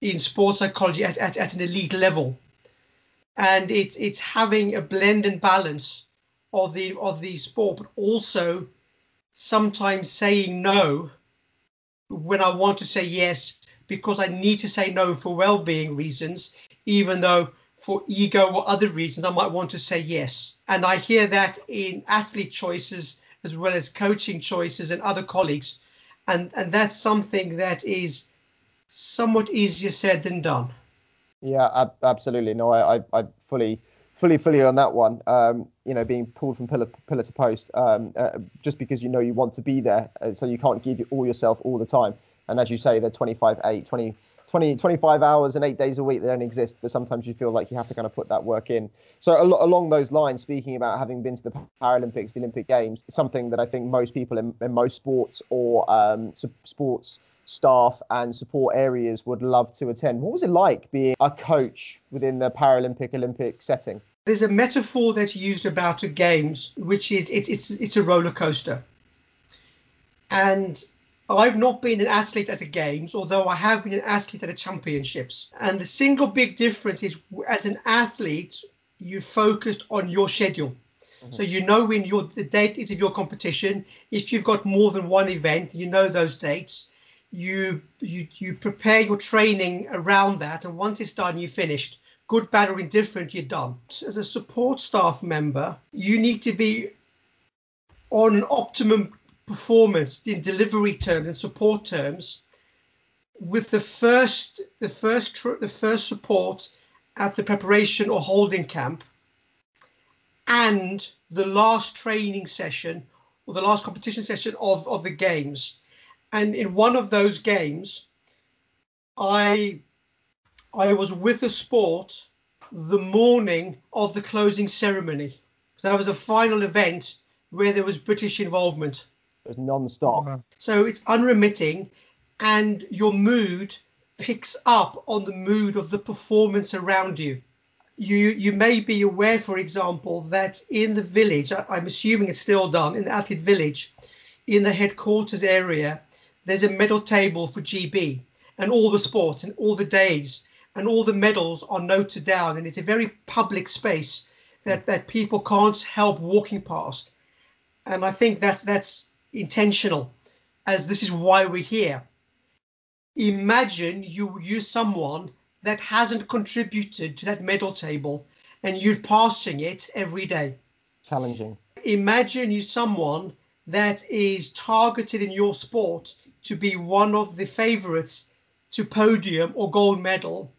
in sports psychology at, at, at an elite level. And it's it's having a blend and balance of the of the sport, but also sometimes saying no when I want to say yes because I need to say no for well-being reasons, even though for ego or other reasons I might want to say yes. And I hear that in athlete choices as well as coaching choices and other colleagues. And and that's something that is somewhat easier said than done. Yeah, absolutely. No, I, I, I fully fully, fully on that one. Um, you know, being pulled from pillar pillar to post, um, uh, just because you know you want to be there, uh, so you can't give all yourself all the time. And as you say, they're 25, 8, 20, 20, 25 hours and eight days a week. They don't exist, but sometimes you feel like you have to kind of put that work in. So al- along those lines, speaking about having been to the Paralympics, the Olympic Games, something that I think most people in, in most sports or um, sports staff and support areas would love to attend. What was it like being a coach within the Paralympic Olympic setting? There's a metaphor that's used about the games, which is it's it's it's a roller coaster. And I've not been an athlete at the games, although I have been an athlete at the championships. And the single big difference is as an athlete, you focused on your schedule. Mm-hmm. So you know when your the date is of your competition. If you've got more than one event, you know those dates you you you prepare your training around that and once it's done you finished good bad or indifferent you're done as a support staff member you need to be on optimum performance in delivery terms and support terms with the first the first the first support at the preparation or holding camp and the last training session or the last competition session of of the games and in one of those games, I I was with the sport the morning of the closing ceremony. So that was a final event where there was British involvement. It's non-stop. So it's unremitting, and your mood picks up on the mood of the performance around you. You you may be aware, for example, that in the village, I, I'm assuming it's still done in the athlete village, in the headquarters area, there's a medal table for GB and all the sports and all the days and all the medals are noted down, and it's a very public space that that people can't help walking past. And I think that's that's intentional, as this is why we're here. Imagine you you someone that hasn't contributed to that medal table and you're passing it every day. Challenging. imagine you someone that is targeted in your sport to be one of the favorites to podium or gold medal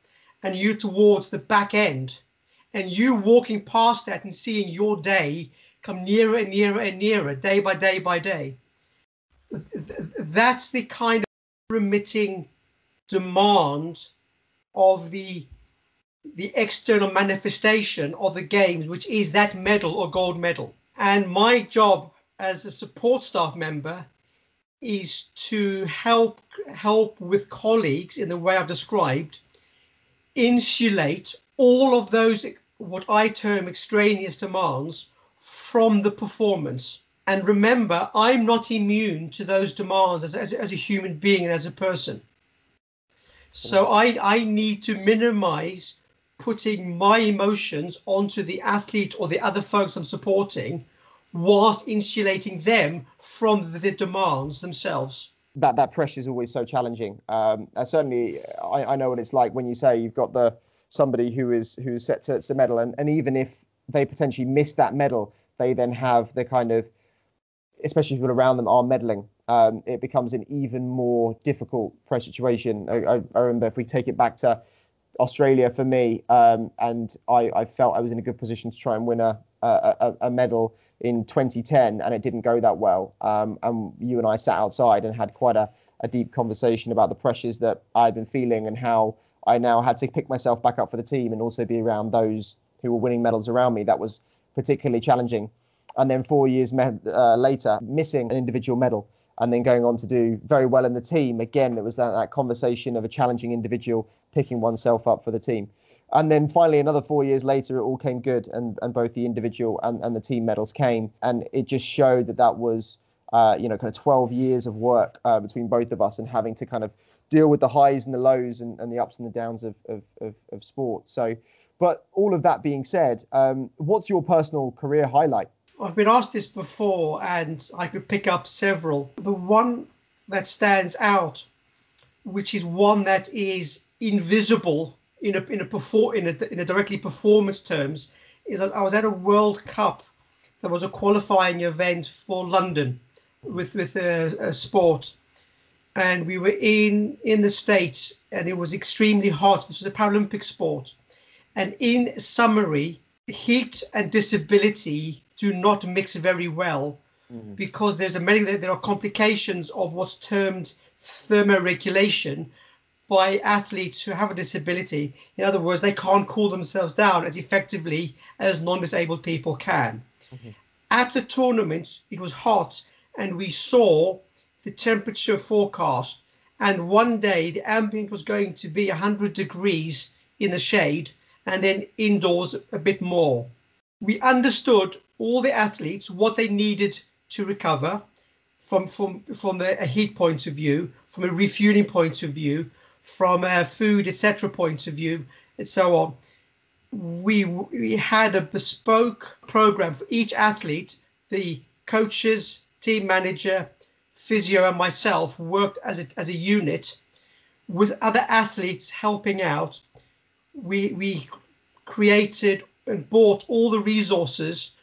and you towards the back end and you walking past that and seeing your day come nearer and nearer and nearer day by day by day that's the kind of remitting demand of the the external manifestation of the games, which is that medal or gold medal. And my job as a support staff member is to help help with colleagues in the way I've described, insulate all of those what I term extraneous demands from the performance. And remember, I'm not immune to those demands as, as, as a human being and as a person. So I, I need to minimize putting my emotions onto the athlete or the other folks I'm supporting whilst insulating them from the demands themselves. That that pressure is always so challenging. Um, certainly, I, I know what it's like when you say you've got the somebody who is who's set to, to medal, and, and even if they potentially miss that medal, they then have the kind of, especially people around them are meddling, um, it becomes an even more difficult pressure situation. I, I, I, remember if we take it back to Australia for me, um, and I, I, felt I was in a good position to try and win a, a, a medal in 2010, and it didn't go that well. Um, and you and I sat outside and had quite a, a deep conversation about the pressures that I'd been feeling and how I now had to pick myself back up for the team and also be around those who were winning medals around me. That was particularly challenging. And then four years me- uh, later, missing an individual medal and then going on to do very well in the team. Again, it was that, that conversation of a challenging individual picking oneself up for the team. And then finally, another four years later, it all came good, and, and both the individual and, and the team medals came. And it just showed that that was, uh, you know, kind of 12 years of work uh, between both of us and having to kind of deal with the highs and the lows and, and the ups and the downs of, of, of, of sport. So, but all of that being said, um, what's your personal career highlight? I've been asked this before, and I could pick up several. The one that stands out, which is one that is invisible in a in a perform in a, in a directly performance terms, is that I was at a World Cup. There was a qualifying event for London with with a, a sport, and we were in in the states, and it was extremely hot. This was a Paralympic sport, and in summary, heat and disability do not mix very well mm-hmm. because there's a many there are complications of what's termed thermoregulation by athletes who have a disability. In other words, they can't cool themselves down as effectively as non-disabled people can. Mm-hmm. At the tournament, it was hot, and we saw the temperature forecast. And one day, the ambient was going to be 100 degrees in the shade, and then indoors a bit more. We understood all the athletes what they needed to recover from from from a heat point of view, from a refueling point of view, from a food etc. point of view, and so on. We we had a bespoke program for each athlete. The coaches, team manager, physio, and myself worked as a as a unit with other athletes helping out. We we created and bought all the resources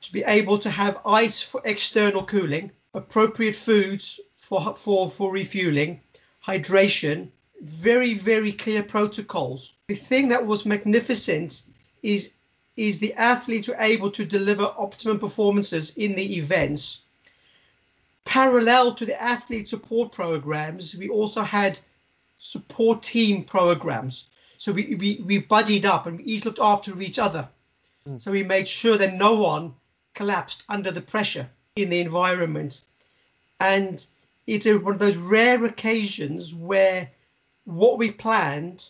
to be able to have ice for external cooling, appropriate foods for, for, for refueling, hydration, very, very clear protocols. The thing that was magnificent is, is the athletes were able to deliver optimum performances in the events. Parallel to the athlete support programs, we also had support team programs. So we, we, we buddied up and we each looked after each other. Mm. So we made sure that no one collapsed under the pressure in the environment. and it's a, one of those rare occasions where what we planned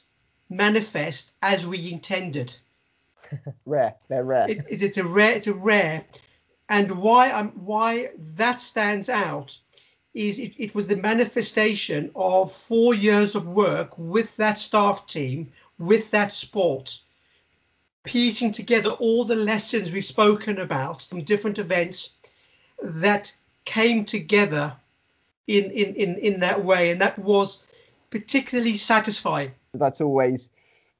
manifest as we intended. rare, they're rare. It, it, it's a rare, it's a rare, and why I'm why that stands out is it, it was the manifestation of four years of work with that staff team, with that sport, piecing together all the lessons we've spoken about from different events that came together in in in, in that way, and that was particularly satisfying. That's always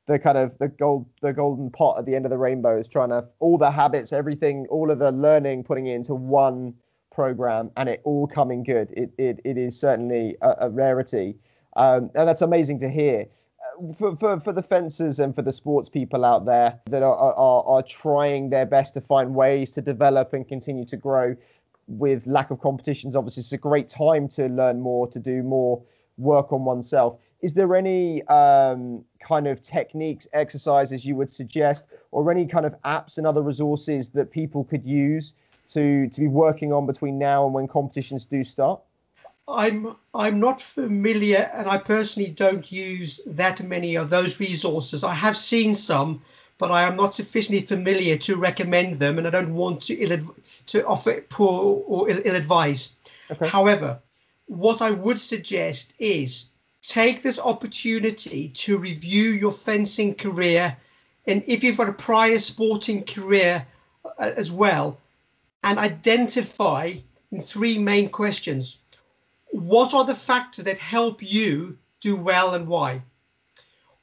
the kind of the gold the golden pot at the end of the rainbow is trying to all the habits everything all of the learning putting it into one program and it all coming good. It it, it is certainly a, a rarity. Um, and that's amazing to hear for, for, for the fencers and for the sports people out there that are, are, are trying their best to find ways to develop and continue to grow with lack of competitions obviously it's a great time to learn more to do more work on oneself is there any um, kind of techniques, exercises you would suggest, or any kind of apps and other resources that people could use to to be working on between now and when competitions do start? I'm I'm not familiar, and I personally don't use that many of those resources. I have seen some, but I am not sufficiently familiar to recommend them, and I don't want to Ill, to offer poor or ill, ill advice. Okay. However, what I would suggest is take this opportunity to review your fencing career and if you've got a prior sporting career uh, as well and identify in three main questions what are the factors that help you do well and why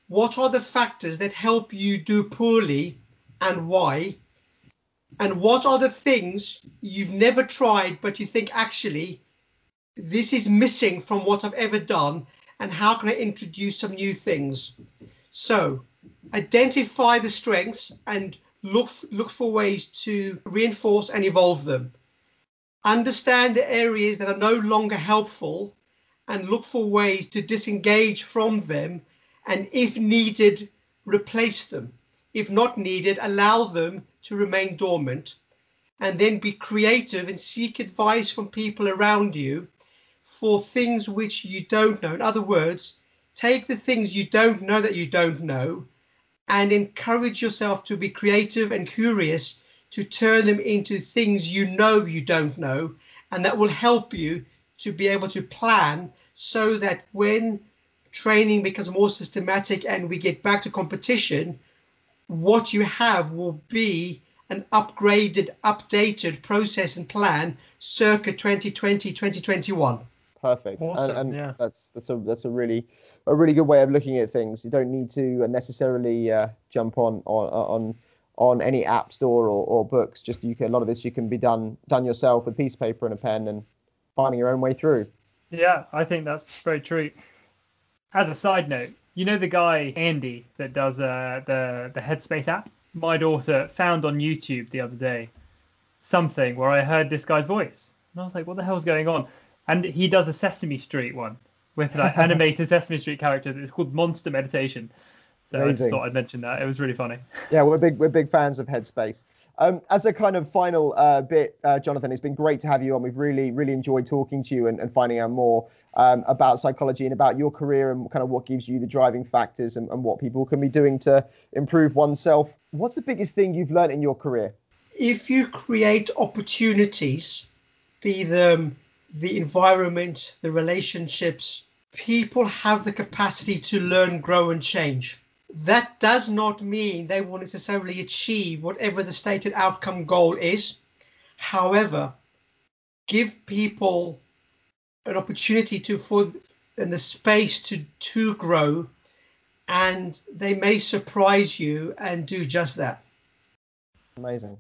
what are the factors that help you do poorly and why and what are the things you've never tried but you think actually this is missing from what I've ever done and how can I introduce some new things? So identify the strengths and look, look for ways to reinforce and evolve them. Understand the areas that are no longer helpful and look for ways to disengage from them and if needed, replace them. If not needed, allow them to remain dormant and then be creative and seek advice from people around you for things which you don't know. In other words, take the things you don't know that you don't know and encourage yourself to be creative and curious to turn them into things you know you don't know. And that will help you to be able to plan so that when training becomes more systematic and we get back to competition, what you have will be an upgraded, updated process and plan circa 2020, 2021 perfect. Awesome, and, and yeah. that's that's a that's a really a really good way of looking at things. You don't need to necessarily uh, jump on on on on any app store or, or books. Just you can a lot of this you can be done done yourself with piece of paper and a pen and finding your own way through. Yeah, I think that's very true. As a side note, you know the guy Andy that does uh, the the Headspace app. My daughter found on YouTube the other day something where I heard this guy's voice, and I was like, "What the hell's going on?" and he does a Sesame Street one with like animated Sesame Street characters. It's called Monster Meditation. So Amazing. I just thought I'd mention that. It was really funny. Yeah, we're big we're big fans of Headspace. Um, as a kind of final uh, bit, uh, Jonathan, it's been great to have you on. We've really really enjoyed talking to you and, and finding out more um, about psychology and about your career and kind of what gives you the driving factors and, and what people can be doing to improve oneself. What's the biggest thing you've learned in your career? If you create opportunities, be them the environment, the relationships, people have the capacity to learn, grow, and change. That does not mean they will necessarily achieve whatever the stated outcome goal is. However, give people an opportunity to for and the space to to grow and they may surprise you and do just that amazing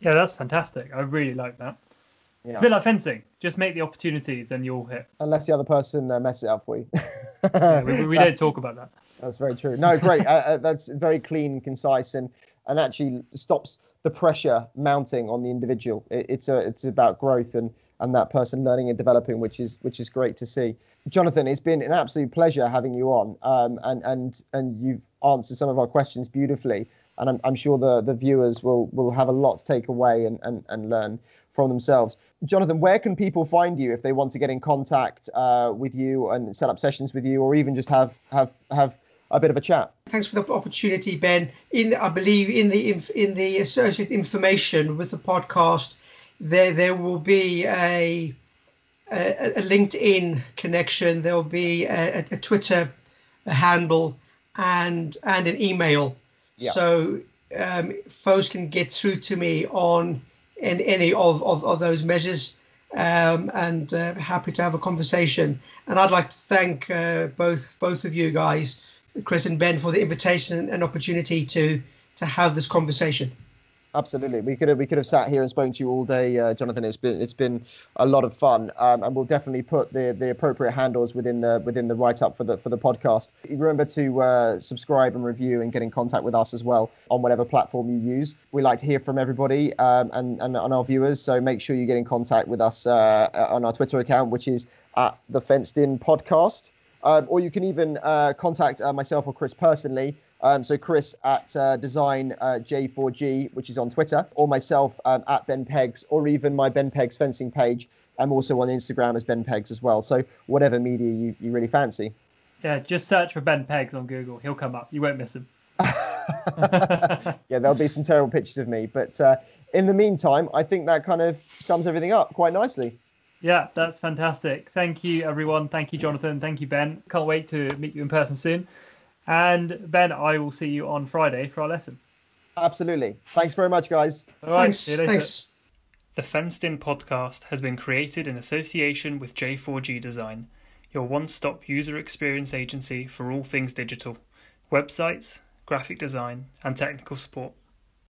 yeah that's fantastic i really like that yeah. It's a bit like fencing. Just make the opportunities and you'll hit. Unless the other person uh, messes it up for you. yeah, we, we, don't talk about that. That's very true. No, great. uh, uh, that's very clean and concise and, and actually stops the pressure mounting on the individual. It, it's a, it's about growth and, and that person learning and developing, which is which is great to see. Jonathan, it's been an absolute pleasure having you on, um, and and and you've answered some of our questions beautifully, and I'm, I'm sure the the viewers will will have a lot to take away and, and and learn from themselves. Jonathan, where can people find you if they want to get in contact uh, with you and set up sessions with you, or even just have have have a bit of a chat? Thanks for the opportunity, Ben. In I believe in the in the associated information with the podcast, there there will be a a, a LinkedIn connection. There will be a, a Twitter handle and and an email. Yeah. So um, folks can get through to me on in any of, of, of those measures um, and uh, happy to have a conversation. And I'd like to thank uh, both both of you guys, Chris and Ben, for the invitation and opportunity to to have this conversation. Absolutely, we could have we could have sat here and spoken to you all day, uh, Jonathan. It's been it's been a lot of fun, um, and we'll definitely put the, the appropriate handles within the within the write up for the for the podcast. Remember to uh, subscribe and review and get in contact with us as well on whatever platform you use. We like to hear from everybody um, and and on our viewers, so make sure you get in contact with us uh, on our Twitter account, which is at the Fenced In Podcast. Um, or you can even uh, contact uh, myself or Chris personally. Um, so Chris at uh, Design uh, J4G, which is on Twitter, or myself um, at Ben Pegs, or even my Ben Pegs fencing page. I'm also on Instagram as Ben Pegs as well. So whatever media you, you really fancy. Yeah, just search for Ben Pegs on Google. He'll come up. You won't miss him. yeah, there'll be some terrible pictures of me. But uh, in the meantime, I think that kind of sums everything up quite nicely. Yeah, that's fantastic. Thank you, everyone. Thank you, Jonathan. Thank you, Ben. Can't wait to meet you in person soon. And Ben, I will see you on Friday for our lesson. Absolutely. Thanks very much, guys. All right. Thanks. Thanks. The Fenced In podcast has been created in association with J4G Design, your one stop user experience agency for all things digital, websites, graphic design, and technical support.